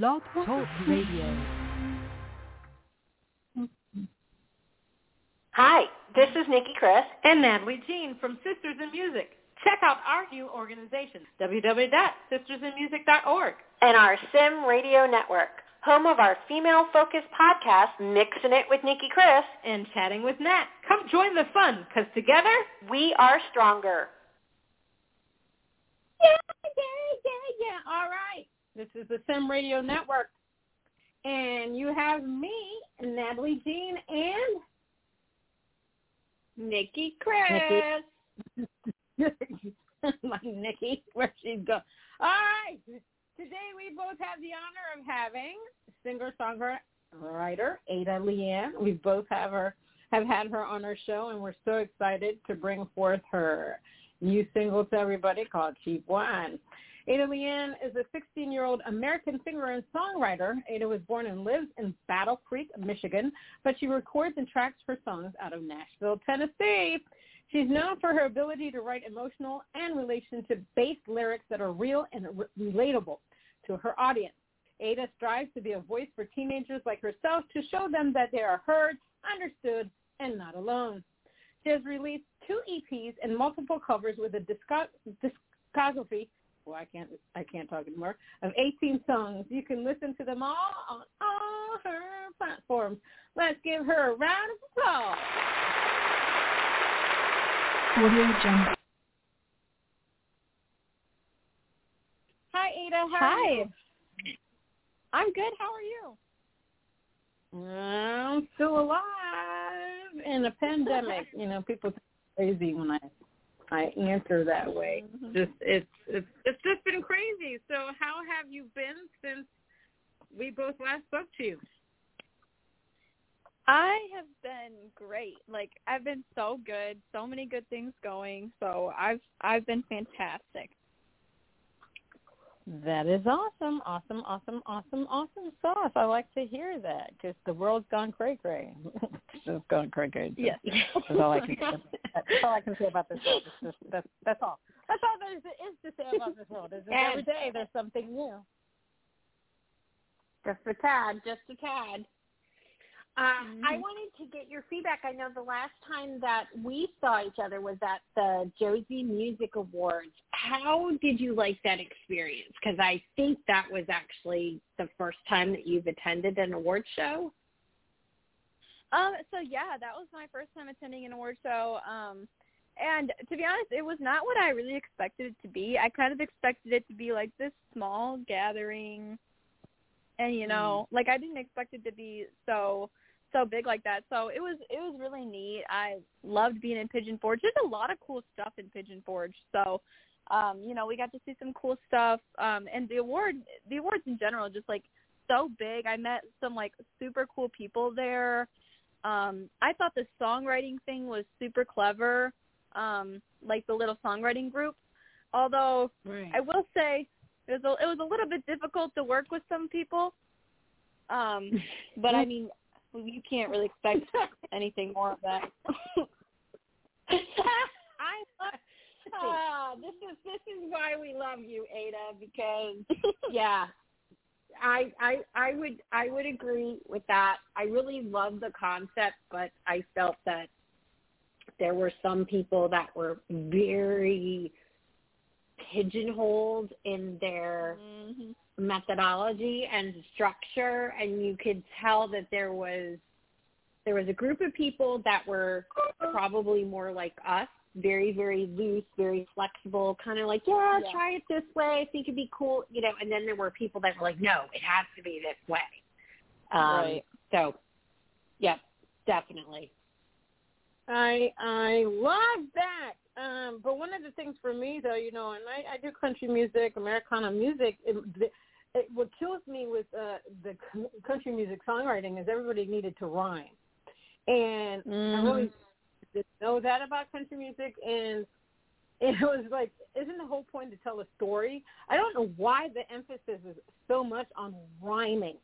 Blog Talk Radio. Hi, this is Nikki Chris and Natalie Jean from Sisters in Music. Check out our new organization, www.sistersinmusic.org. and our SIM Radio Network, home of our female-focused podcast, Mixing It with Nikki Chris. And chatting with Nat. Come join the fun, because together, We are stronger. yeah, yeah, yeah, yeah. All right. This is the SIM Radio Network. And you have me, Natalie Jean, and Nikki Chris. my Nikki, where she'd go. All right. Today we both have the honor of having singer-songwriter writer, Ada LeAnn. We both have her have had her on our show, and we're so excited to bring forth her new single to everybody called Cheap Wine. Ada LeAnn is a 16-year-old American singer and songwriter. Ada was born and lives in Battle Creek, Michigan, but she records and tracks her songs out of Nashville, Tennessee. She's known for her ability to write emotional and relationship-based lyrics that are real and re- relatable to her audience. Ada strives to be a voice for teenagers like herself to show them that they are heard, understood, and not alone. She has released two EPs and multiple covers with a discography well, I can't I can't talk anymore, of 18 songs. You can listen to them all on all her platforms. Let's give her a round of applause. Audio Jungle. Hi, Ada. How Hi. are you? I'm good. How are you? I'm still alive in a pandemic. you know, people think I'm crazy when I I answer that way. Mm-hmm. Just it's it's it's just been crazy. So how have you been since we both last spoke to you? I have been great. Like I've been so good. So many good things going. So I've I've been fantastic. That is awesome, awesome, awesome, awesome, awesome sauce. I like to hear that because the world's gone cray cray. it's just gone cray cray. Yes. That's all I can say. That's all I can say about this world. Just, that's that's all. That's all there is to say about this world. Is every day there's something new. Just a tad, just a tad. Uh, Mhm. I wanted to get your feedback. I know the last time that we saw each other was at the Josie Music Awards. How did you like that experience? Because I think that was actually the first time that you've attended an award show. Um. So yeah, that was my first time attending an award show. Um. And to be honest, it was not what I really expected it to be. I kind of expected it to be like this small gathering, and you know, like I didn't expect it to be so so big like that. So it was it was really neat. I loved being in Pigeon Forge. There's a lot of cool stuff in Pigeon Forge. So, um, you know, we got to see some cool stuff. Um, and the award the awards in general just like so big. I met some like super cool people there. Um, I thought the songwriting thing was super clever. Um, like the little songwriting group. Although Right. I will say it was a, it was a little bit difficult to work with some people. Um, but I mean, you can't really expect anything more of that. I love. Ah, this is this is why we love you, Ada, because yeah, I I I would I would agree with that. I really love the concept, but I felt that there were some people that were very pigeonholed in their Mhm. methodology and structure and you could tell that there was there was a group of people that were probably more like us very very loose very flexible kind of like yeah, Yeah. try it this way i think it'd be cool you know and then there were people that were like no it has to be this way um Right. so yeah definitely I I love that. Um, but one of the things for me though, you know, and I, I do country music, Americana music. It, it, what kills me with uh, the c- country music songwriting is everybody needed to rhyme, and I really didn't know that about country music. And it was like, isn't the whole point to tell a story? I don't know why the emphasis is so much on rhyming.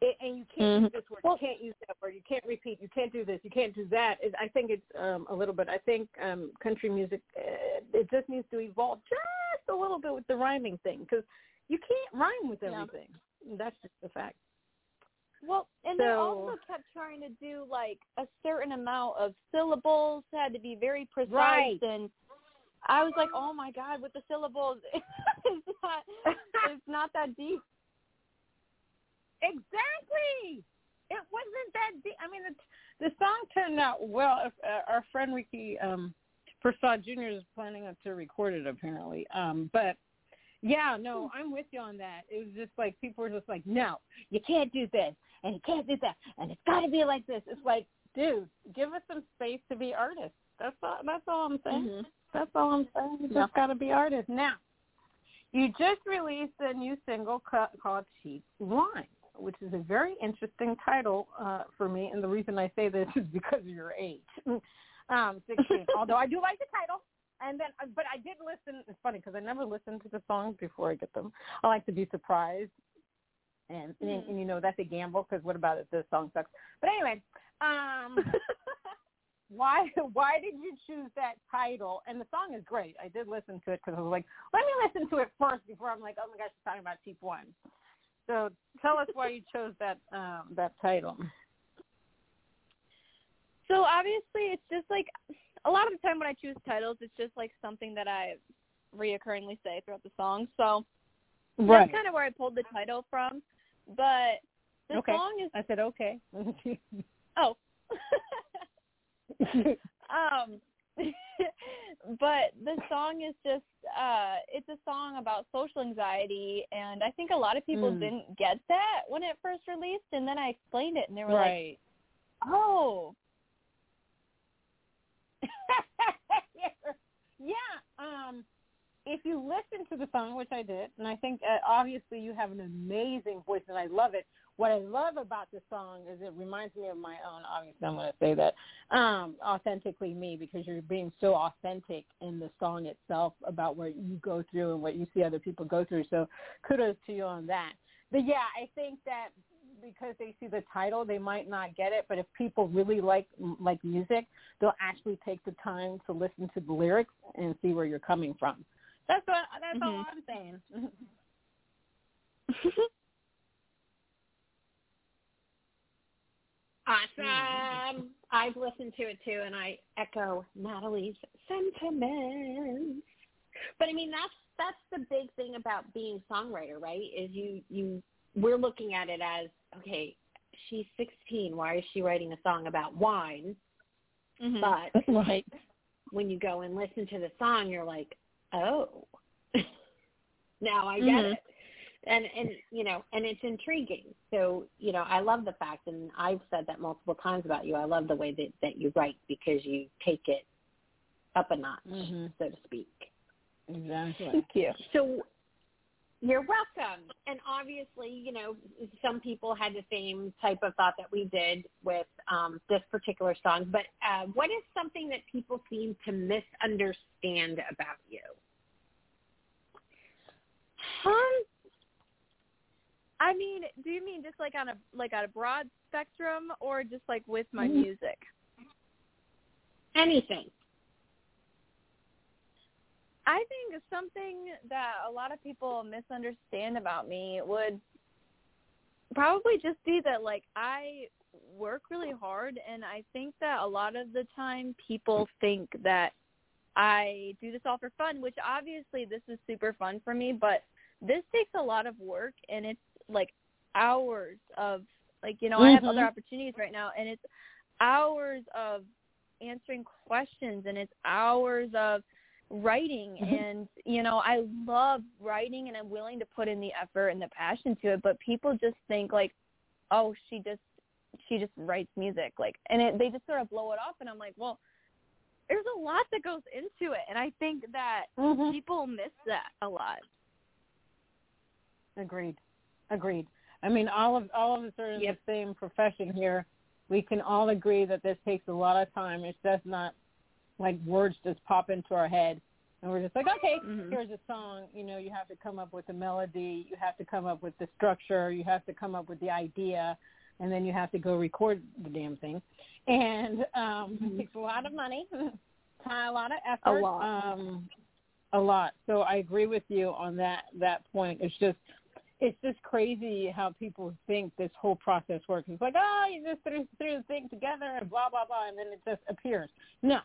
It, and you can't use this word, you can't use that word, you can't repeat, you can't do this, you can't do that. It, I think it's um, a little bit. I think um, country music uh, it just needs to evolve just a little bit with the rhyming thing because you can't rhyme with Yeah. everything. That's just the fact. Well, and So- they also kept trying to do like a certain amount of syllables, had to be very precise Right. and I was like, "Oh my god, with the syllables, it's not it's not that deep." Exactly. It wasn't that deep. I mean, the, the song turned out well. If, uh, our friend Ricky um, Prasad Jr. is planning to record it apparently. Um, but yeah, no, I'm with you on that. It was just like people were just like, no, you can't do this and you can't do that and it's got to be like this. It's like, dude, give us some space to be artists. That's all. That's all I'm saying. Mhm. That's all I'm saying. You just got to be artists. Now, you just released a new single called Cheap Wine, which is a very interesting title uh, for me. And the reason I say this is because of your age. um, 16. Although I do like the title. And then, uh, but I did listen. It's funny because I never listen to the songs before I get them. I like to be surprised. And, and, Mhm. and you know, that's a gamble because what about if the song sucks? But anyway, um, why why did you choose that title? And the song is great. I did listen to it because I was like, let me listen to it first before I'm like, oh my gosh, she's talking about cheap wine. So tell us why you chose that um, that title. So obviously, it's just like a lot of the time when I choose titles, it's just like something that I reoccurringly say throughout the song. So that's kind of where I pulled the title from. But the Okay. song is I said okay. oh. um but the song is just uh it's a song about social anxiety and I think a lot of people Mm. didn't get that when it first released and then I explained it and they were like, "Oh, yeah. Um, if you listen to the song, which I did, and I think uh, obviously you have an amazing voice, and I love it. What I love about the song is it reminds me of my own. Obviously, I'm going to say that um, authentically me because you're being so authentic in the song itself about what you go through and what you see other people go through. So kudos to you on that. But yeah, I think that because they see the title, they might not get it. But if people really like like music, they'll actually take the time to listen to the lyrics and see where you're coming from. That's what that's all Mhm. I'm saying. Awesome. I've listened to it too, and I echo Natalie's sentiments. But I mean, that's that's the big thing about being a songwriter, right? Is you you we're looking at it as okay, she's 16. Why is she writing a song about wine? mhm. But right. when you go and listen to the song, you're like, oh, now I get Mhm. it. And and you know, and it's intriguing. So you know, I love the fact, and I've said that multiple times about you. I love the way that that you write because you take it up a notch, Mhm. so to speak. Exactly. Thank you. So you're welcome. And obviously, you know, some people had the same type of thought that we did with um, this particular song. But uh, what is something that people seem to misunderstand about you? Um, I mean, do you mean just like on a like on a broad spectrum, or just like with my Mhm. music? Anything. I think something that a lot of people misunderstand about me would probably just be that like I work really hard and I think that a lot of the time people think that I do this all for fun, which obviously this is super fun for me, but this takes a lot of work and it's like hours of like, you know, I have other opportunities right now and it's hours of answering questions and it's hours of writing Mhm. and you know i love writing and i'm willing to put in the effort and the passion to it but people just think like oh she just she just writes music like and it, they just sort of blow it off and i'm like well there's a lot that goes into it and i think that Mhm. people miss that a lot Agreed. Agreed. I mean, all of all of us are in Yep. the same profession here. We can all agree that this takes a lot of time. It's just not like words just pop into our head, and we're just like, okay, Mhm. here's a song. You know, you have to come up with the melody, you have to come up with the structure, you have to come up with the idea, and then you have to go record the damn thing. And um, it takes a lot of money, time, a lot of effort, a lot. um, a lot. So I agree with you on that that point. It's just it's just crazy how people think this whole process works. It's like, oh, you just threw, threw the thing together and blah blah blah, and then it just appears. No,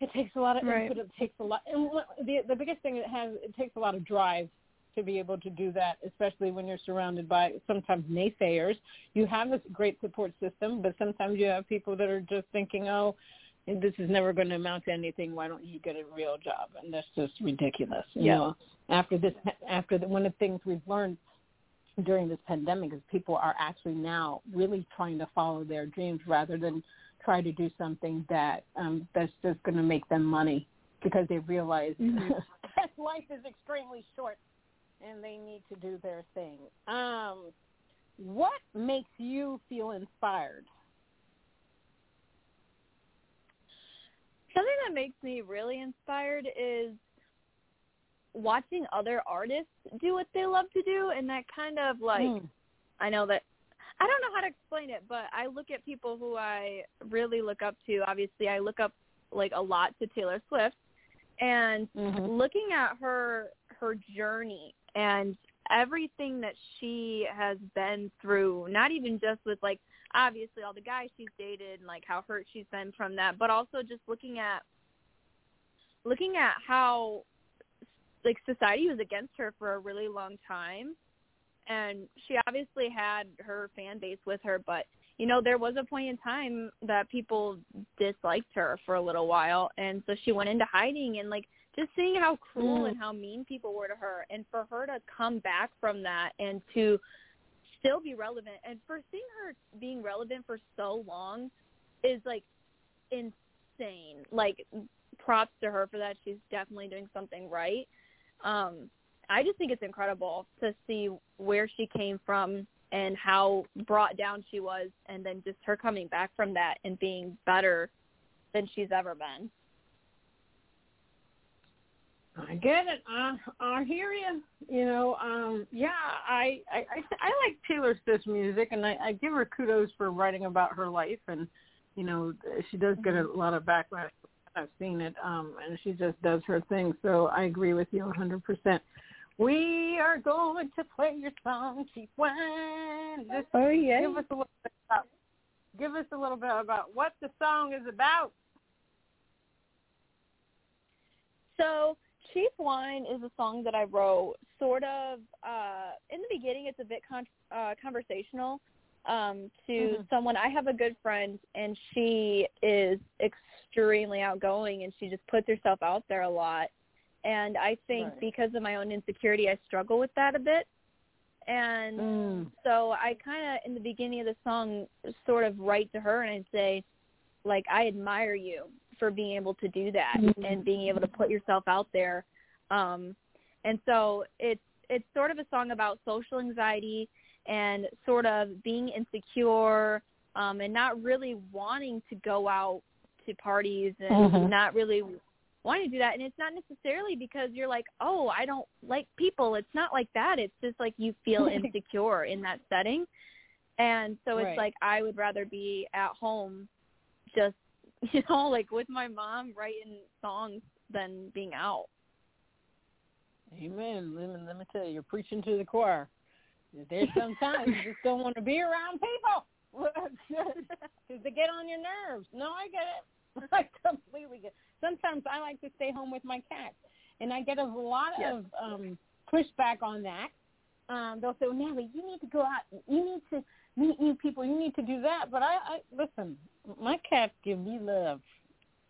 it takes a lot of Right. input. It takes a lot, and the the biggest thing it has, it takes a lot of drive to be able to do that, especially when you're surrounded by sometimes naysayers. You have a great support system, but sometimes you have people that are just thinking, oh, this is never going to amount to anything. Why don't you get a real job? And that's just ridiculous. You Yeah. know, after this, after the, one of the things we've learned during this pandemic is people are actually now really trying to follow their dreams rather than try to do something that um, that's just going to make them money because they realize Mhm. that life is extremely short and they need to do their thing. Um, what makes you feel inspired? Something that makes me really inspired is watching other artists do what they love to do and that kind of like Mm. I know that I don't know how to explain it, but I look at people who I really look up to. Obviously, I look up like a lot to Taylor Swift and Mhm. looking at her her journey and everything that she has been through, not even just with like obviously all the guys she's dated and like how hurt she's been from that, but also just looking at looking at how like society was against her for a really long time. And she obviously had her fan base with her but you know there was a point in time that people disliked her for a little while. And so she went into hiding and like just seeing how cruel Mm. and how mean people were to her. And for her to come back from that and to still be relevant. And for seeing her being relevant for so long is like insane. Like props to her for that. She's definitely doing something right. Um I just think it's incredible to see where she came from and how brought down she was and then just her coming back from that and being better than she's ever been. I get it. I I hear you. You know, um, yeah, I, I I I like Taylor Swift's music, and I, I give her kudos for writing about her life, and you know, she does get a lot of backlash. I've seen it, um, and she just does her thing. So I agree with you 100%. We are going to play your song, Cheap Wine. Just Oh yeah. give us a little bit about, give us a little bit about what the song is about. So Cheap Wine is a song that I wrote sort of uh in the beginning it's a bit con- uh conversational um to Mhm. someone I have a good friend and she is extremely outgoing and she just puts herself out there a lot and I think Right. because of my own insecurity I struggle with that a bit and Mm. so I kind of in the beginning of the song sort of write to her and I say like I admire you for being able to do that Mhm. and being able to put yourself out there um and so it's it's sort of a song about social anxiety and sort of being insecure um and not really wanting to go out to parties and Mhm. not really wanting to do that and it's not necessarily because you're like oh i don't like people it's not like that it's just like you feel insecure in that setting and so it's Right. like i would rather be at home just you know like with my mom writing songs than being out Amen. Let me, let me tell you, you're preaching to the choir. There's sometimes you just don't want to be around people because they get on your nerves. No, I get it. I completely get. It. Sometimes I like to stay home with my cats, and I get a lot Yes. of um pushback on that. Um, they'll say, well, "Natalie, you need to go out. You need to meet new people. You need to do that." But I, I listen. My cats give me love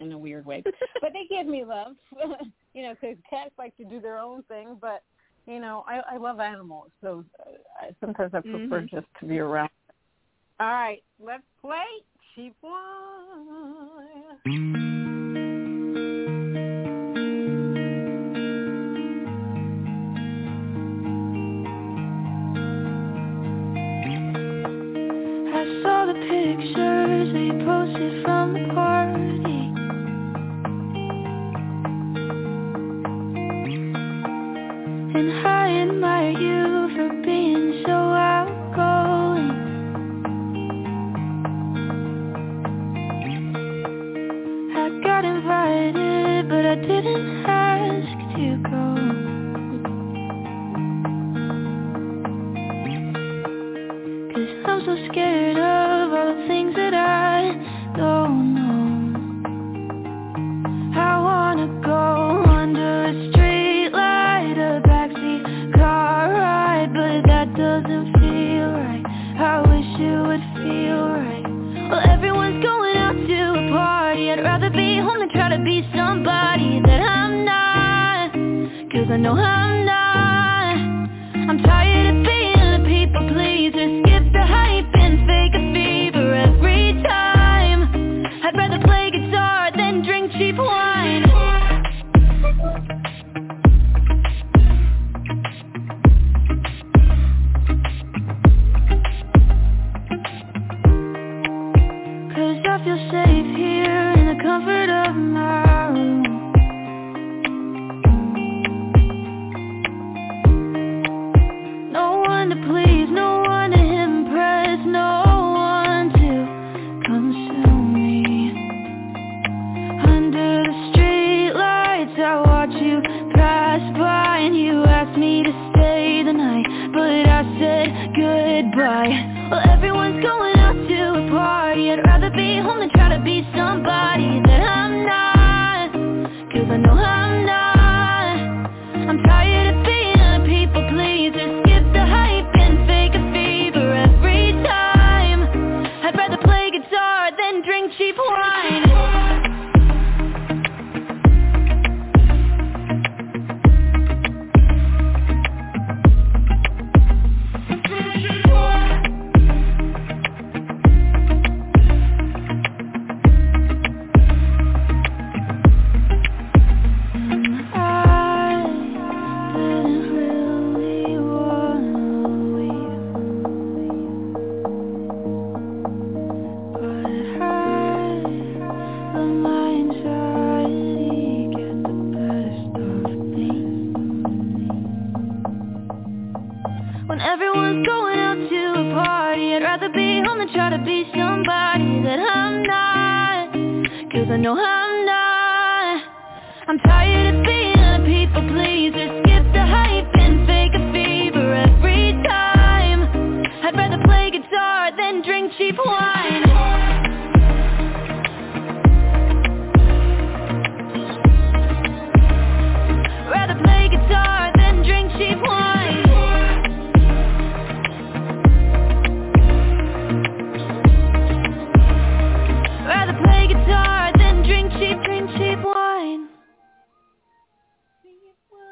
in a weird way, but they give me love. you know, because cats like to do their own thing. But you know, I, I love animals, so uh, I, sometimes I prefer Mhm. just to be around. All right, let's play cheap wine. And I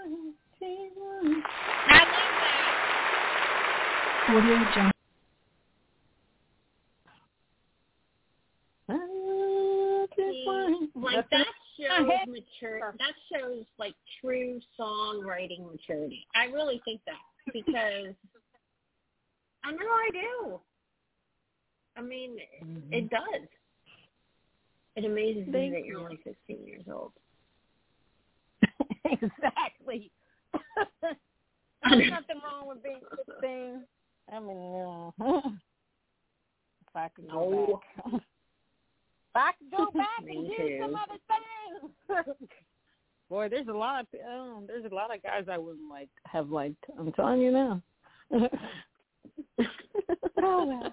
Audio Jungle. Like that shows mature. That shows like true songwriting maturity. I really think that because I know I do. I mean, it does. It amazes me that you're you. only 15 years old. exactly. There's nothing wrong with being 16. I mean, no. if I could go No. back. if I could go back and do some other things. Boy, there's a lot of oh, there's a lot of guys I wouldn't like have liked. I'm telling you now. oh well.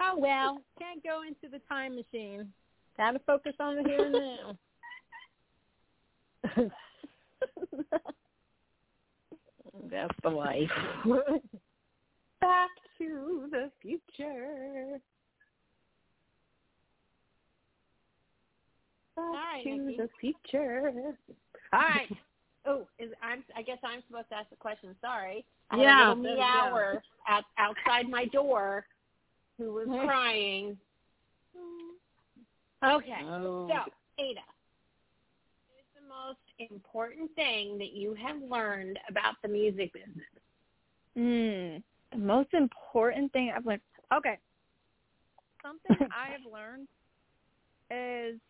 Oh well. Can't go into the time machine. Gotta focus on the here and now. That's the life. Back to the future. Back right, to Nikki. the future. All right. Oh, is I'm. I guess I'm supposed to ask the question. Sorry. I Yeah, had a little there meower out outside my door, who was crying. Okay. Oh. So, Ada, what is the most important thing that you have learned about the music business? Mm, the most important thing I've learned. Okay. Something I've learned is,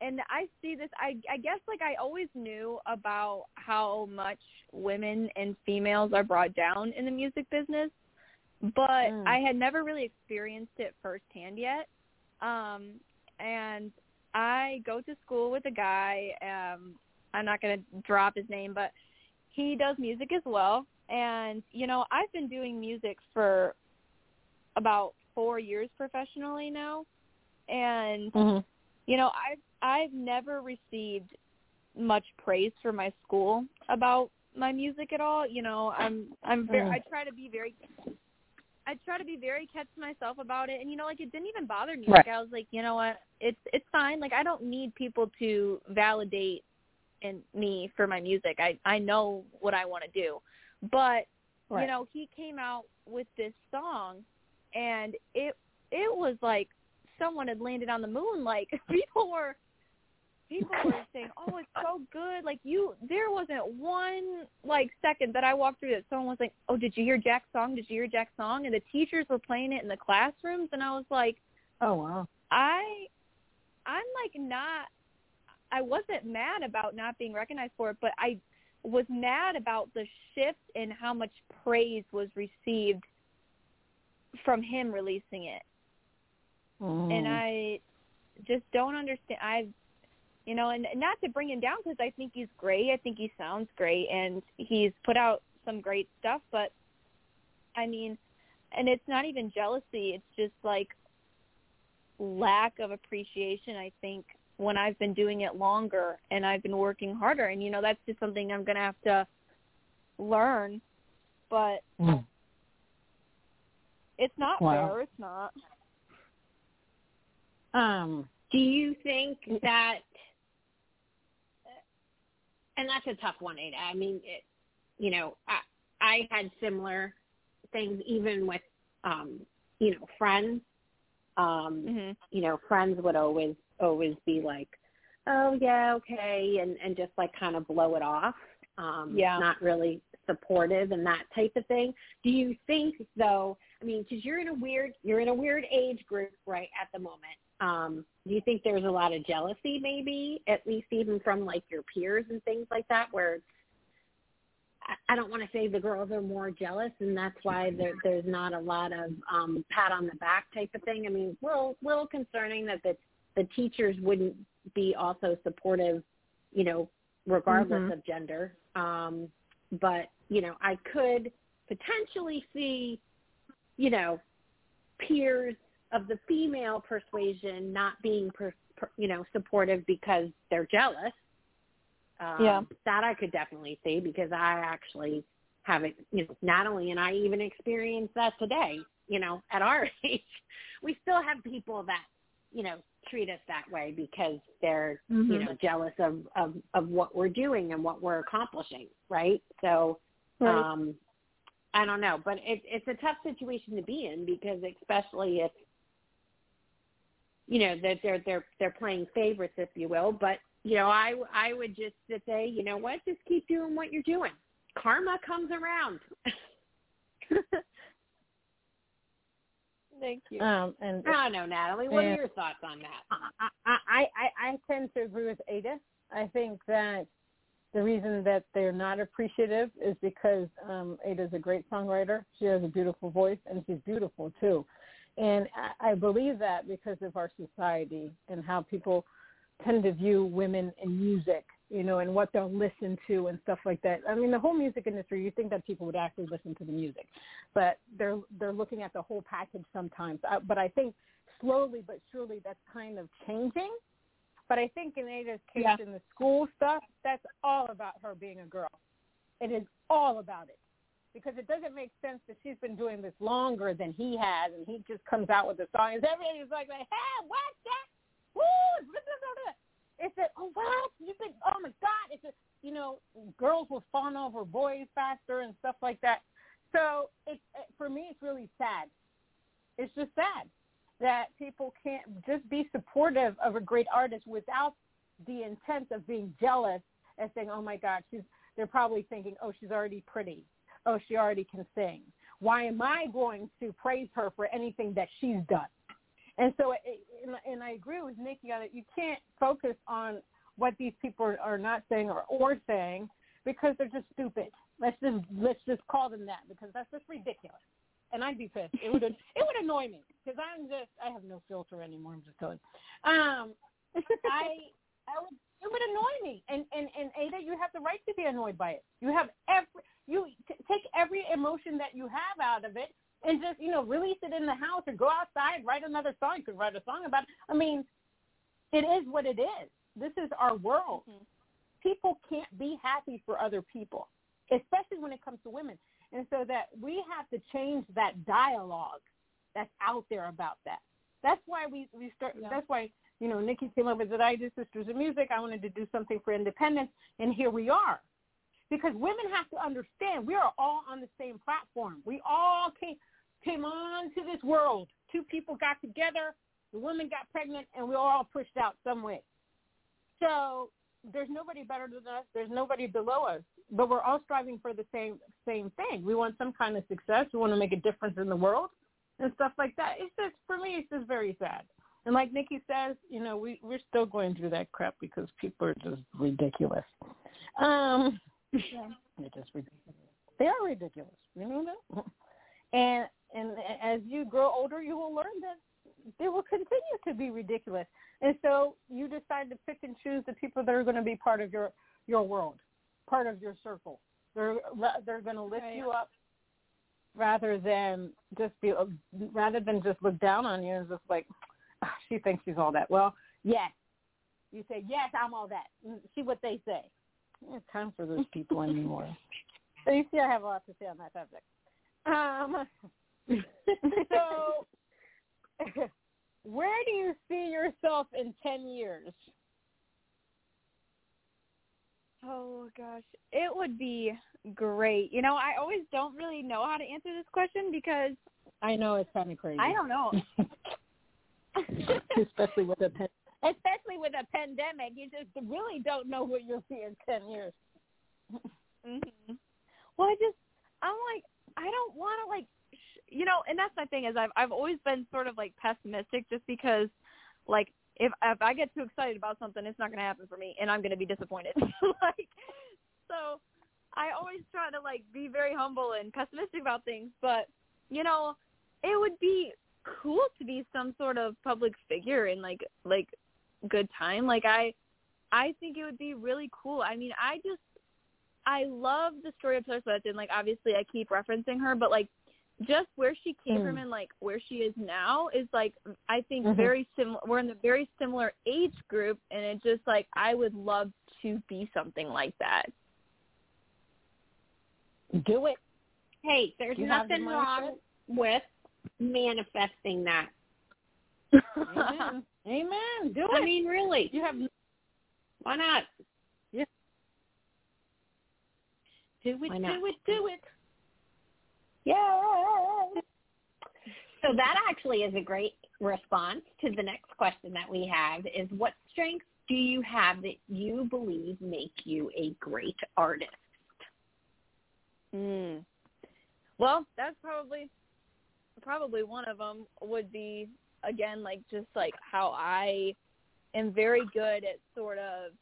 and I see this. I I guess like I always knew about how much women and females are brought down in the music business, but Mm. I had never really experienced it firsthand yet. Um, and I go to school with a guy. Um, I'm not going to drop his name, but he does music as well. And you know, I've been doing music for about four years professionally now, and Mm-hmm. you know, I've I've never received much praise for my school about my music at all. You know, I'm I'm very, I try to be very I try to be very catch myself about it and you know like it didn't even bother me. Right. Like I was like, you know what? It's it's fine. Like I don't need people to validate in me for my music. I I know what I want to do. But Right. you know, he came out with this song and it it was like someone had landed on the moon like people were people were saying, "Oh, it's so good." Like you, there wasn't one like second that I walked through that someone was like, "Oh, did you hear Jack's song? Did you hear Jack's song?" And the teachers were playing it in the classrooms, and I was like, Oh wow. I, I'm like not. I wasn't mad about not being recognized for it, but I was mad about the shift in how much praise was received from him releasing it mm-hmm. and I just don't understand. I, you know, and not to bring him down because I think he's great. I think he sounds great, and he's put out some great stuff. But I mean, and it's not even jealousy. It's just like lack of appreciation. I think when I've been doing it longer and I've been working harder, and you know, that's just something I'm gonna have to learn. But Mm. it's not Wow. fair. It's not. Um. Do you think that, and that's a tough one, Ada. I mean, it, you know, I, I had similar things even with, um, you know, friends. Um, hmm you know, friends would always, always be like, oh yeah, okay, and, and just like kind of blow it off. Um, Yeah. Not really supportive and that type of thing. Do you think though, I mean, cause you're in a weird, you're in a weird age group right at the moment. Um, do you think there's a lot of jealousy maybe, at least even from like your peers and things like that where I- don't want to say the girls are more jealous and that's why there, there's not a lot of um, pat on the back type of thing. I mean, little, little concerning that the, the teachers wouldn't be also supportive, you know, regardless Mhm. of gender. Um, but, you know, I could potentially see, you know, peers of the female persuasion not being, per, per, you know, supportive because they're jealous. Um, Yeah. That I could definitely see because I actually have it, you know, Natalie and I even experienced that today, you know, at our age. We still have people that, you know, treat us that way because they're, you Mhm. know, jealous of, of, of what we're doing and what we're accomplishing, right? So, Right. um, I don't know, but it, it's a tough situation to be in because especially if, you know, that they're, they're, they're playing favorites, if you will. But, you know, I, I would just say, you know what, just keep doing what you're doing. Karma comes around. Thank you. Um. And I don't know, Natalie. What Yeah. are your thoughts on that? I, I, I, I tend to agree with Ada. I think that the reason that they're not appreciative is because um, Ada's a great songwriter. She has a beautiful voice, and she's beautiful too. And I, I believe that because of our society and how people tend to view women in music, you know, and what they'll listen to and stuff like that. I mean, the whole music industry, you think that people would actually listen to the music, but they're they're looking at the whole package sometimes. Uh, but I think slowly but surely that's kind of changing. But I think in Ada's case, Yeah. in the school stuff, that's all about her being a girl. It is all about it. Because it doesn't make sense that she's been doing this longer than he has, and he just comes out with a song, and everybody's like, hey, what's that? Woo! blah, blah, blah, blah." It's that, oh, what? You've been, oh, my God. It's a, you know, girls will fawn over boys faster and stuff like that. So it, it, for me, it's really sad. It's just sad that people can't just be supportive of a great artist without the intent of being jealous and saying, "Oh my God, she's." They're probably thinking, "Oh, she's already pretty. Oh, she already can sing. Why am I going to praise her for anything that she's done?" And so, it, and, and I agree with Nikki on it. You can't focus on what these people are, are not saying or, or saying because they're just stupid. Let's just let's just call them that because that's just ridiculous. And I'd be pissed. It would it would annoy me because I'm just I have no filter anymore. I'm just telling. Um, I I would it would annoy me. And and and Ada, you have the right to be annoyed by it. You have every you t- take every emotion that you have out of it and just you know release it in the house or go outside, write another song. You could write a song about it. I mean, it is what it is. This is our world. Mhm. People can't be happy for other people. especially when it comes to women. And so that we have to change that dialogue that's out there about that. That's why we we start. Yeah. That's why you know Nikki came up with that I do Sisters of Music. I wanted to do something for independence, and here we are. Because women have to understand we are all on the same platform. We all came came on to this world. Two people got together, the woman got pregnant, and we all pushed out some way. So there's nobody better than us. There's nobody below us. But we're all striving for the same same thing. We want some kind of success. We want to make a difference in the world and stuff like that. It's just for me, it's just very sad. And like Nikki says, you know, we we're still going through that crap because people are just ridiculous. Um, Yeah. they're just ridiculous. They are ridiculous. You know that. And and as you grow older, you will learn that they will continue to be ridiculous. And so you decide to pick and choose the people that are going to be part of your your world, part of your circle. They're they're going to lift Right. you up rather than just be rather than just look down on you and just like "Ah, she thinks she's all that. Well, yes. You say yes, I'm all that. Mm, See what they say. There's time for those people anymore. So you see, I have a lot to say on that subject. Um, so, where do you see yourself in ten years? Oh gosh, it would be great. You know, I always don't really know how to answer this question because I know it's kind of crazy, I don't know. especially with a pen- especially with a pandemic. You just really don't know what you'll see in ten years. hmm Well, I just I'm like I don't want to like sh- you know, and that's my thing is I've I've always been sort of like pessimistic just because like if if I get too excited about something, it's not going to happen for me, and I'm going to be disappointed. like so, I always try to like be very humble and pessimistic about things, but you know, it would be cool to be some sort of public figure in like like good time. Like I I think it would be really cool. I mean, I just I love the story of Taylor Swift, and like obviously I keep referencing her, but like just where she came Mm. from and like where she is now is like I think Mhm. very similar. We're in a very similar age group, and it just like I would love to be something like that. Do it. Hey, there's You nothing wrong with manifesting that. Amen. Amen. Do I it. mean, really, you have why not? Yeah. Do it, do it, do it. Yeah. So that actually is a great response to the next question that we have is what strengths do you have that you believe make you a great artist? Mm. Well, that's probably probably one of them would be again like just like how I am very good at sort of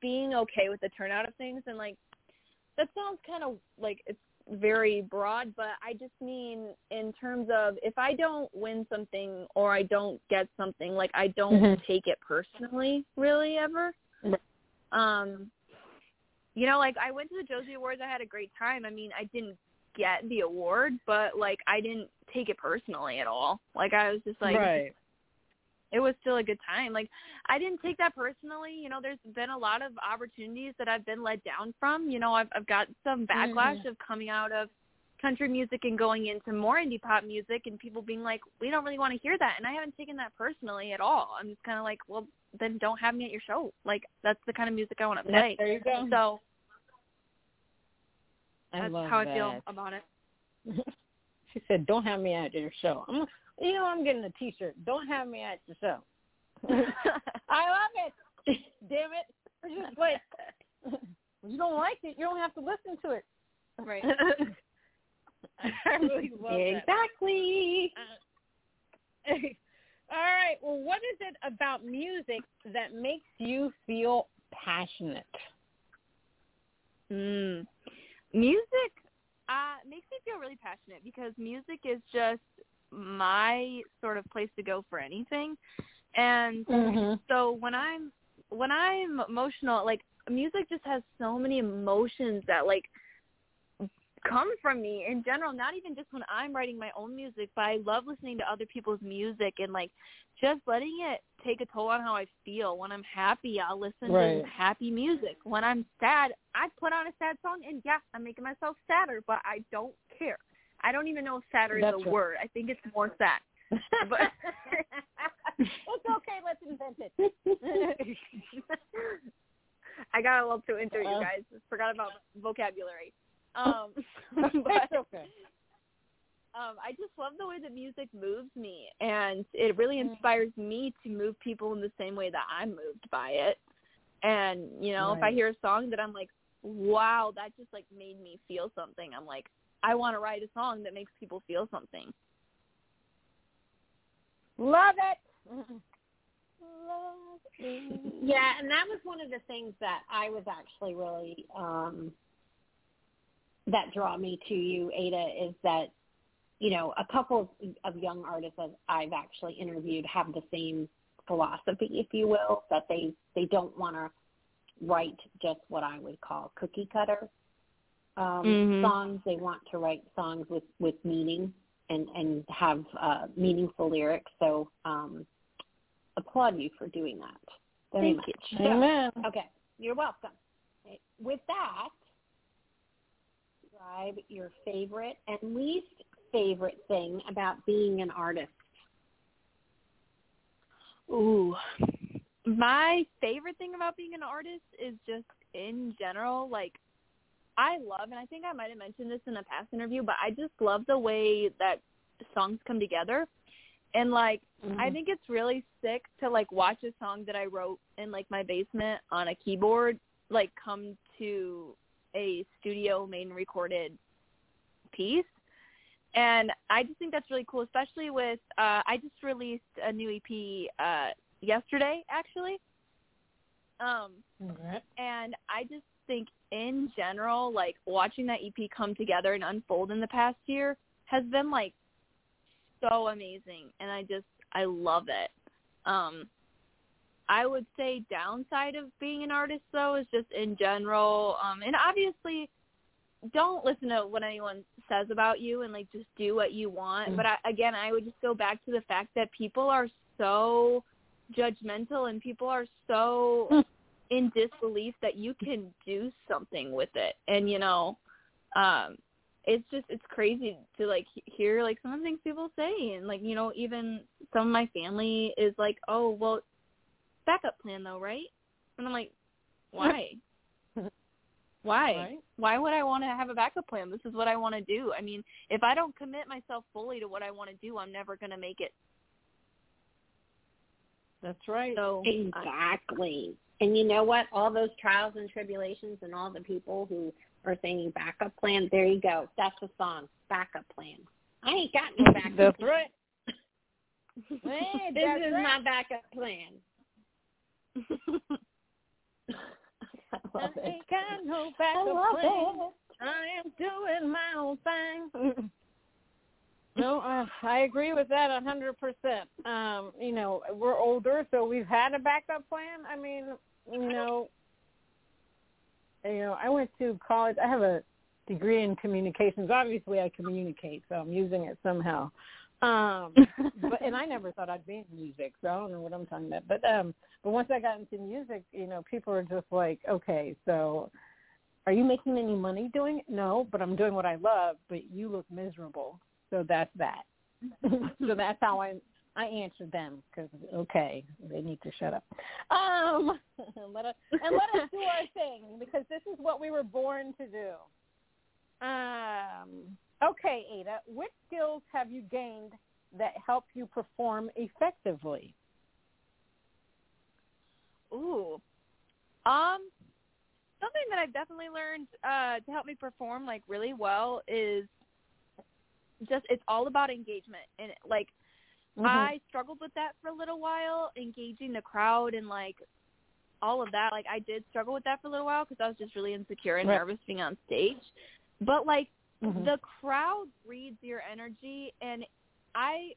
being okay with the turnout of things and like that sounds kind of like it's very broad but I just mean in terms of if I don't win something or I don't get something like I don't Mhm. take it personally really ever um you know, like I went to the Josie Awards. I had a great time. I mean, I didn't get the award, but like I didn't take it personally at all. Like I was just like, right. it was still a good time. Like I didn't take that personally. You know, there's been a lot of opportunities that I've been let down from. You know, I've I've got some backlash mm-hmm. of coming out of country music and going into more indie pop music and people being like, we don't really want to hear that. And I haven't taken that personally at all. I'm just kind of like, well, then don't have me at your show. Like that's the kind of music I want to play. There you go. So I that's love how I feel about it. she said, "Don't have me at your show." I'm, you know, I'm getting a T-shirt. Don't have me at your show. I love it. Damn it! Just if you don't like it, you don't have to listen to it. right. I really love that. exactly. All right. Well, what is it about music that makes you feel passionate? Mm. Music uh, makes me feel really passionate because music is just my sort of place to go for anything. And Mm-hmm. so when I'm when I'm emotional, like music just has so many emotions that like come from me in general, not even just when I'm writing my own music, but I love listening to other people's music and like just letting it take a toll on how I feel. When I'm happy, I'll listen Right. to happy music. When I'm sad, I put on a sad song and yeah, I'm making myself sadder, but I don't care. I don't even know if sadder That's is a right. word. I think it's more sad. But it's okay. Let's invent it. I got a little too into it, you guys. Forgot about vocabulary. Um, but okay. um, I just love the way that music moves me, and it really Mm. inspires me to move people in the same way that I'm moved by it. And you know, if I hear a song that I'm like, "Wow, that just like made me feel something," I'm like, I want to write a song that makes people feel something. Love it. Yeah, and that was one of the things that I was actually really um that draw me to you, Ada, is that you know a couple of young artists that I've actually interviewed have the same philosophy, if you will, that they they don't want to write just what I would call cookie cutter um, Mhm. songs. They want to write songs with with meaning and and have uh, meaningful lyrics. So um, applaud you for doing that. Very Thank much. you. So, Amen. Okay, you're welcome. With that, describe your favorite and least favorite thing about being an artist. Ooh. My favorite thing about being an artist is just in general, like I love and I think I might have mentioned this in a past interview, but I just love the way that songs come together. And like mm-hmm. I think it's really sick to like watch a song that I wrote in like my basement on a keyboard like come to a studio made and recorded piece. And I just think that's really cool, especially with uh I just released a new EP uh yesterday actually. Um Okay. and I just think in general, like watching that EP come together and unfold in the past year has been like so amazing and I just I love it. Um I would say downside of being an artist though is just in general, um and obviously don't listen to what anyone says about you and like just do what you want. Mm. But I, again, I would just go back to the fact that people are so judgmental and people are so Mm. in disbelief that you can do something with it. And you know, um it's just it's crazy to like hear like some of the things people say and like you know even some of my family is like oh well backup plan though right and i'm like why why Right. why would i want to have a backup plan this is what i want to do i mean if i don't commit myself fully to what i want to do i'm never going to make it That's right. so Exactly. And you know what? All those trials and tribulations and all the people who are saying backup plan, there you go. That's a song. Backup plan. I ain't got no backup That's plan. right. Hey, This that's is right. my backup plan. I I love it. ain't got no I backup love plan. it. I am doing my own thing. no, uh, I agree with that a hundred percent. Um, you know, we're older, so we've had a backup plan. I mean, you know, you know, I went to college. I have a degree in communications. Obviously, I communicate, so I'm using it somehow. Um, but and I never thought I'd be in music, so I don't know what I'm talking about. But um, but once I got into music, you know, people are just like, okay, so are you making any money doing it? No, but I'm doing what I love. But you look miserable, so that's that. so that's how I I answered them because okay, they need to shut up. Um, let us and let us do our thing because this is what we were born to do. Um, okay, Ada, which skills have you gained that help you perform effectively? Ooh. Um something that I've definitely learned uh to help me perform like really well is just it's all about engagement and like Mm-hmm. I struggled with that for a little while, engaging the crowd and like all of that. Like I did struggle with that for a little while because I was just really insecure and Right. nervous being on stage. But like Mhm. the crowd reads your energy and I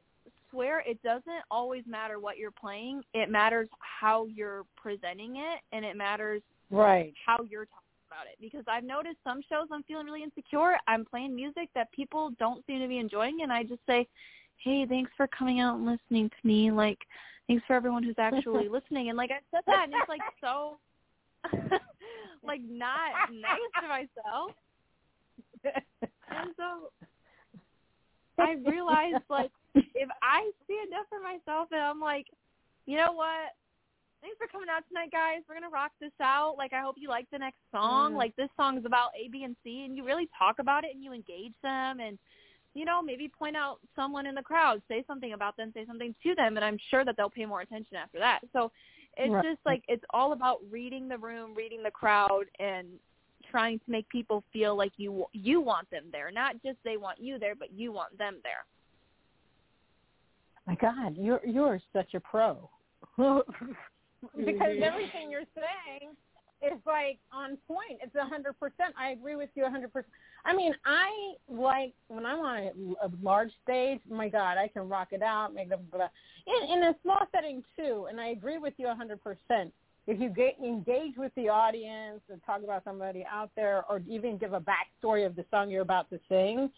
swear it doesn't always matter what you're playing. It matters how you're presenting it and it matters right. how you're talking about it because I've noticed some shows I'm feeling really insecure. I'm playing music that people don't seem to be enjoying, and I just say, "Hey, thanks for coming out and listening to me. Like, thanks for everyone who's actually listening." And like I said that, and it's like so, like not nice to myself. And so I realized like if I stand up for myself and I'm like, you know what? Thanks for coming out tonight, guys. We're gonna rock this out. Like I hope you like the next song. Mm. Like this song's about A, B, and C, and you really talk about it and you engage them and you know maybe point out someone in the crowd, say something about them, say something to them, and I'm sure that they'll pay more attention after that. So it's Right. just like it's all about reading the room, reading the crowd, and trying to make people feel like you you want them there, not just they want you there, but you want them there. My God, you're you're such a pro. because everything you're saying is like on point. It's a hundred percent. I agree with you a hundred percent. I mean, I like when I'm on a, a large stage. My God, I can rock it out, make them blah. In, in a small setting too, and I agree with you a hundred percent. If you get engage with the audience and talk about somebody out there, or even give a backstory of the song you're about to sing,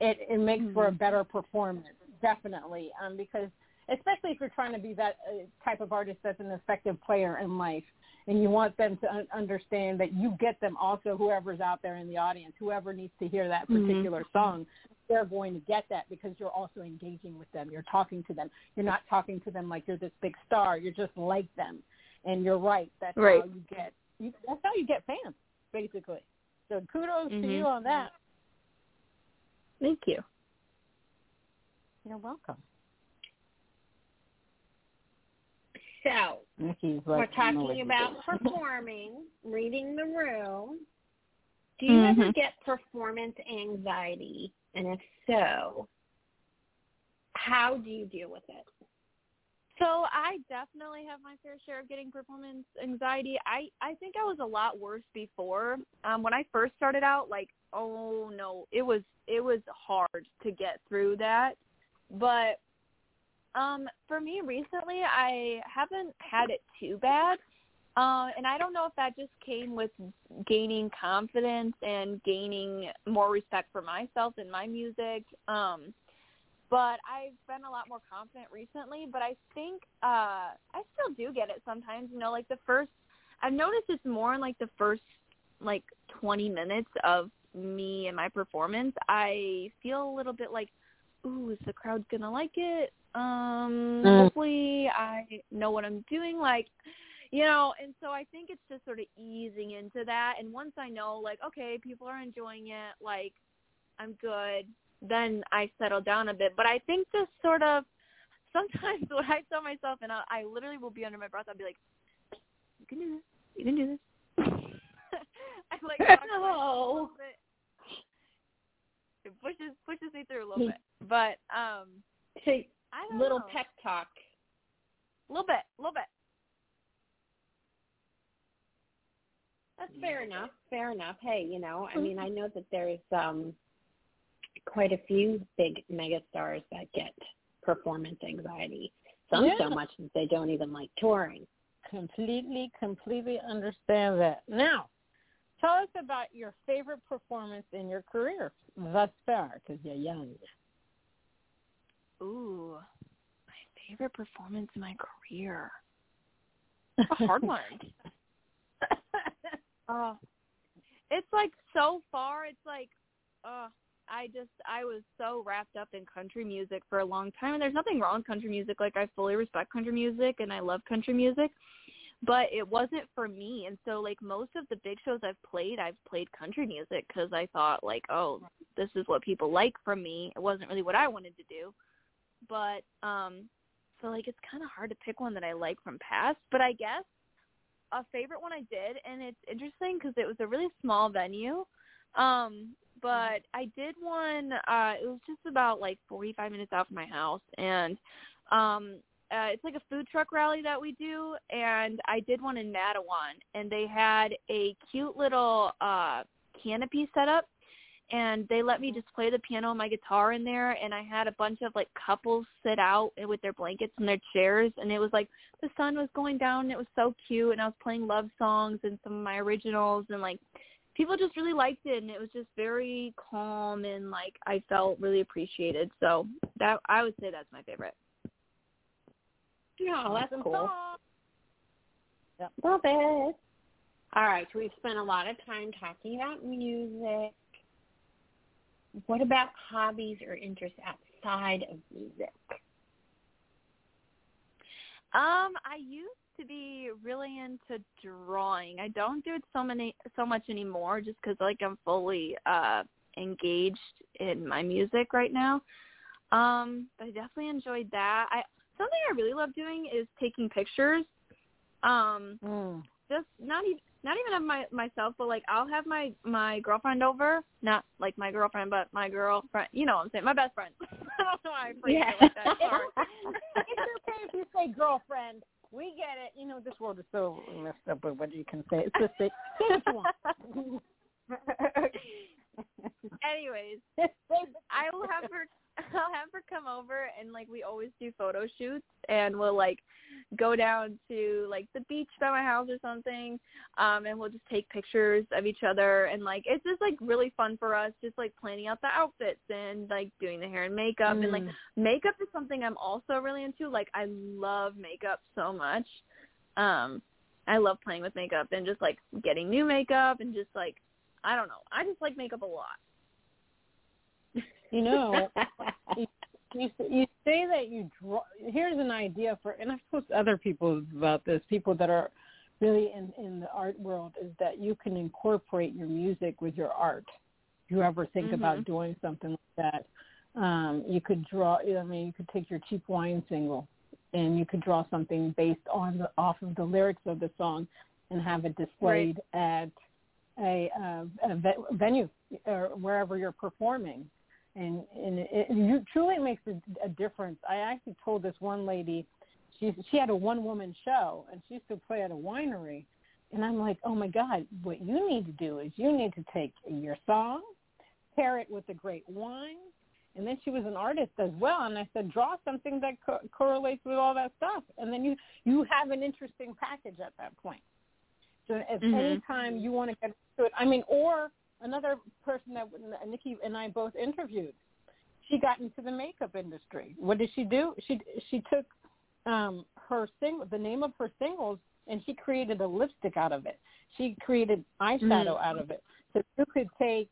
it it makes for a better performance. Definitely, um, because especially if you're trying to be that uh, type of artist that's an effective player in life and you want them to un- understand that you get them also whoever's out there in the audience whoever needs to hear that Mhm. particular song they're going to get that because you're also engaging with them. You're talking to them. You're not talking to them like you're this big star. You're just like them and you're right that's Right. how you get you, that's how you get fans basically so kudos to Mhm. you on that Thank you. you're welcome So Nikki's we're talking about performing, reading the room. Do you ever Mhm. get performance anxiety? And if so, how do you deal with it? So I definitely have my fair share of getting performance anxiety. I I think I was a lot worse before. Um when I first started out like oh no, it was it was hard to get through that. But um for me recently I haven't had it too bad. Uh, and I don't know if that just came with gaining confidence and gaining more respect for myself and my music. Um, but I've been a lot more confident recently. But I think uh, I still do get it sometimes. You know, like the first, I've noticed it's more in like the first like 20 minutes of me and my performance. I feel a little bit like, ooh, is the crowd gonna like it? Um, Mm. hopefully I know what I'm doing. Like, you know, and so I think it's just sort of easing into that. And once I know, like, okay, people are enjoying it, like, I'm good, then I settle down a bit. But I think this sort of sometimes what I tell myself, and I, I literally will be under my breath, I'll be like, you can do this, you can do this. I like talk to myself a bit. It pushes pushes me through a little bit, but um, So I don't little know. pep talk. a little bit, a little bit. That's fair enough. Fair enough. Hey, you know, I mean, I know that there's um quite a few big megastars that get performance anxiety. Some Yeah. so much that they don't even like touring. completely, completely understand that. Now, tell us about your favorite performance in your career thus far, because you're young. Ooh, my favorite performance in my career. A hard one. Oh, it's like so far. It's like, uh, I just I was so wrapped up in country music for a long time, and there's nothing wrong with country music. Like I fully respect country music, and I love country music, but it wasn't for me. And so like most of the big shows I've played, I've played country music because I thought like, oh, this is what people like from me. It wasn't really what I wanted to do, but um, so like it's kind of hard to pick one that I like from past. But I guess a favorite one I did, and it's interesting because it was a really small venue. Um, but I did one. Uh, it was just about like 45 minutes out from my house, and um, uh, it's like a food truck rally that we do. And I did one in Mattawan, and they had a cute little uh, canopy set up, and they let me just play the piano and my guitar in there. And I had a bunch of like couples sit out with their blankets and their chairs, and it was like the sun was going down and it was so cute and I was playing love songs and some of my originals and like people just really liked it and it was just very calm and like I felt really appreciated. So that I would say that's my favorite. Yeah, that's Awesome cool. song. Yep. Love it. All right, so we've spent a lot of time talking about music. What about hobbies or interests outside of music? Um, I used to be really into drawing. I don't do it so many so much anymore just cuz like I'm fully uh engaged in my music right now. Um, but I definitely enjoyed that. I something I really love doing is taking pictures. Um, Mm. just not even not even of my myself, but like I'll have my my girlfriend over, not like my girlfriend, but my girlfriend. You know what I'm saying? My best friend. I don't know why I it like that. It's okay if you say girlfriend. We get it. You know, this world is so messed up with what you can say. It's just say, say what you want. Anyways, I will have her. I'll have her come over and like we always do photo shoots and we'll like go down to like the beach by my house or something um and we'll just take pictures of each other. And like it's just like really fun for us just like planning out the outfits and like doing the hair and makeup. And like Mm. makeup is something I'm also really into. Like I love makeup so much. Um I love playing with makeup and just like getting new makeup and just like I don't know. I just like makeup a lot You know, you you say that you draw. Here's an idea for, and I've spoken to other people about this. People that are really in in the art world is that you can incorporate your music with your art. If you ever think Mhm. about doing something like that, um, you could draw. I mean, you could take your cheap wine single, and you could draw something based on the off of the lyrics of the song, and have it displayed at a, uh, a ve- venue or wherever you're performing and and it, it truly makes a, a difference. I actually told this one lady, she she had a one woman show and she used to play at a winery, and I'm like, oh my god, what you need to do is you need to take your song, pair it with a great wine, and then she was an artist as well, and I said draw something that co- correlates with all that stuff, and then you you have an interesting package at that point. So if Mhm. anytime you want to get to it, I mean, or another person that Nikki and I both interviewed. She got into the makeup industry. What did she do? She she took um her sing the name of her singles and she created a lipstick out of it. She created eyeshadow out of it. So you could take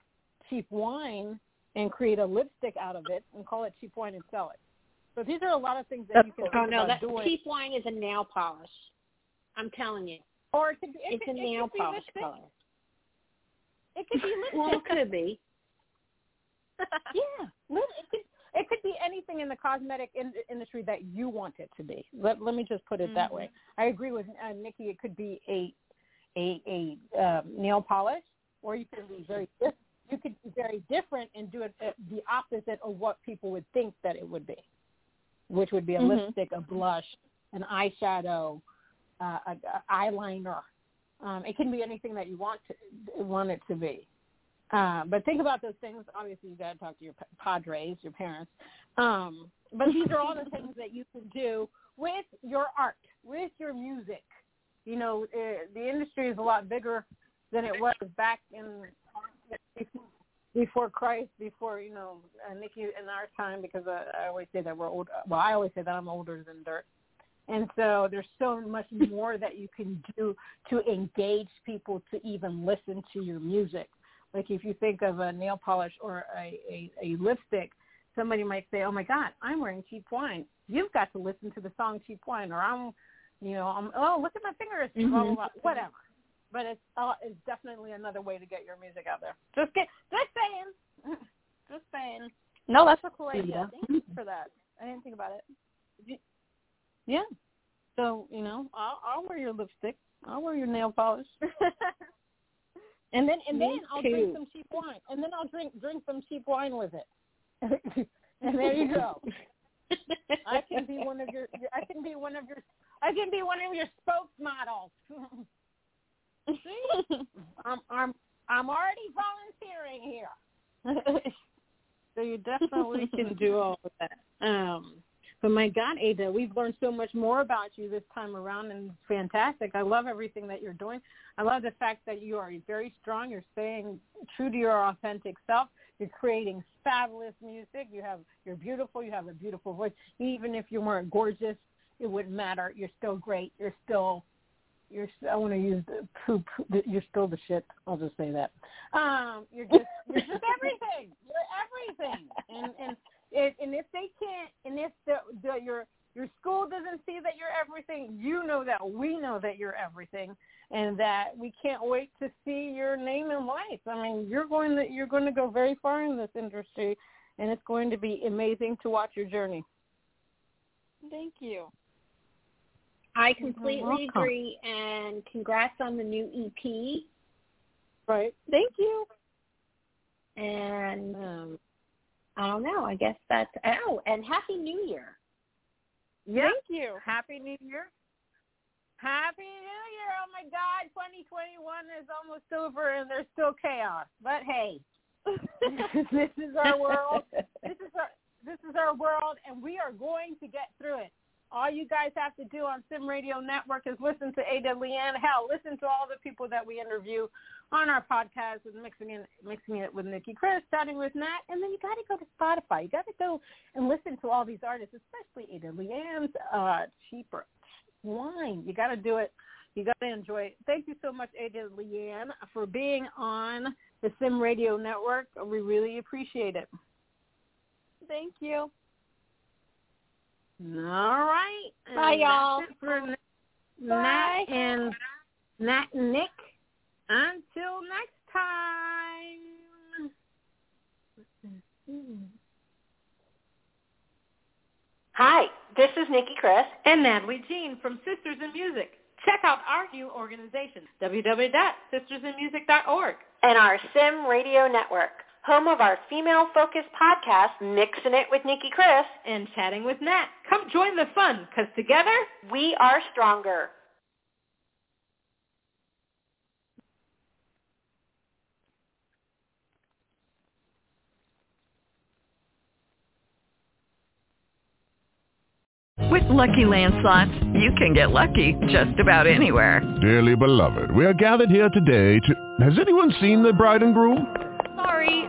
cheap wine and create a lipstick out of it and call it cheap wine and sell it. So these are a lot of things that you can oh no, that doing. cheap wine is a nail polish. I'm telling you, or it could be it it's could, a nail polish color. It could be lipstick. Well, it could be. Yeah, it could it could be anything in the cosmetic in- industry that you want it to be. Let let me just put it that Mhm. way. I agree with uh, Nikki. It could be a a a um, nail polish, or you could be very you could be very different and do it uh, the opposite of what people would think that it would be, which would be a Mhm. lipstick, a blush, an eyeshadow, uh, a, a eyeliner. Um, it can be anything that you want to want it to be. Uh, but think about those things. Obviously, you got to talk to your padres, your parents. Um, but these are all the things that you can do with your art, with your music. You know, uh, the industry is a lot bigger than it was back in before Christ, before you know uh, Nikki in our time. Because uh, I always say that we're old. Well, I always say that I'm older than dirt. And so there's so much more that you can do to engage people to even listen to your music. Like if you think of a nail polish or a, a, a lipstick, somebody might say, "Oh my God, I'm wearing cheap wine." You've got to listen to the song "Cheap Wine," or I'm, you know, I'm. Oh, look at my fingers, blah blah blah, whatever. But it's uh, it's definitely another way to get your music out there. Just get, just saying, just saying. no that's a cool idea Yeah. thank you for that I didn't think about it Yeah. So you know, I'll, I'll wear your lipstick. I'll wear your nail polish. And then and Me then I'll drink some cheap wine. And then I'll drink drink some cheap wine with it. and there you go. I can be one of your I can be one of your I can be one of your spokesmodels. See? I'm I'm I'm already volunteering here. so you definitely can do all of that. Um But my God, Ada, we've learned so much more about you this time around, and it's fantastic. I love everything that you're doing. I love the fact that you are very strong. You're staying true to your authentic self. You're creating fabulous music. You have you're beautiful. You have a beautiful voice. Even if you weren't gorgeous, it wouldn't matter. You're still great. You're still you're I want to use the poop. You're still the shit. I'll just say that. Um, you're just you're just everything. You're everything. And and it, and if they can't, and if the, the your your school doesn't see that you're everything, you know that we know that you're everything, and that we can't wait to see your name in lights. I mean, you're going to you're going to go very far in this industry, and it's going to be amazing to watch your journey. Thank you. I completely agree, and congrats on the new EP. Right. Thank you. And um, I don't know. I guess that's oh, and Happy New Year. Yep. Thank you. Happy New Year. Happy New Year. Oh my God, 2021 is almost over and there's still chaos. But hey, this is our world. This is our this is our world and we are going to get through it. All you guys have to do on SIM Radio Network is listen to Ada LeAnn. Hell, listen to all the people that we interview on our podcast and mixing it mixing it with Nikki Chris, starting with Nat, and then you got to go to Spotify. You got to go and listen to all these artists, especially Ada LeAnn's uh, cheaper wine. You got to do it. You got to enjoy it. Thank you so much, Ada LeAnn, for being on the SIM Radio Network. We really appreciate it. Thank you. All right. Bye, And y'all. that's it for Nat Bye. and Nat and Nick. Until next time. Hi, this is Nikki Chris. and Natalie Jean from Sisters in Music. Check out our new organization, www.sistersinmusic.org. and our SIM Radio Network, home of our female-focused podcast, Mixing It with Nikki Chris. And chatting with Nat. Come join the fun, because together, We are stronger. With Lucky Land slots, you can get lucky just about anywhere. Dearly beloved, we are gathered here today to... Has anyone seen the bride and groom? Sorry,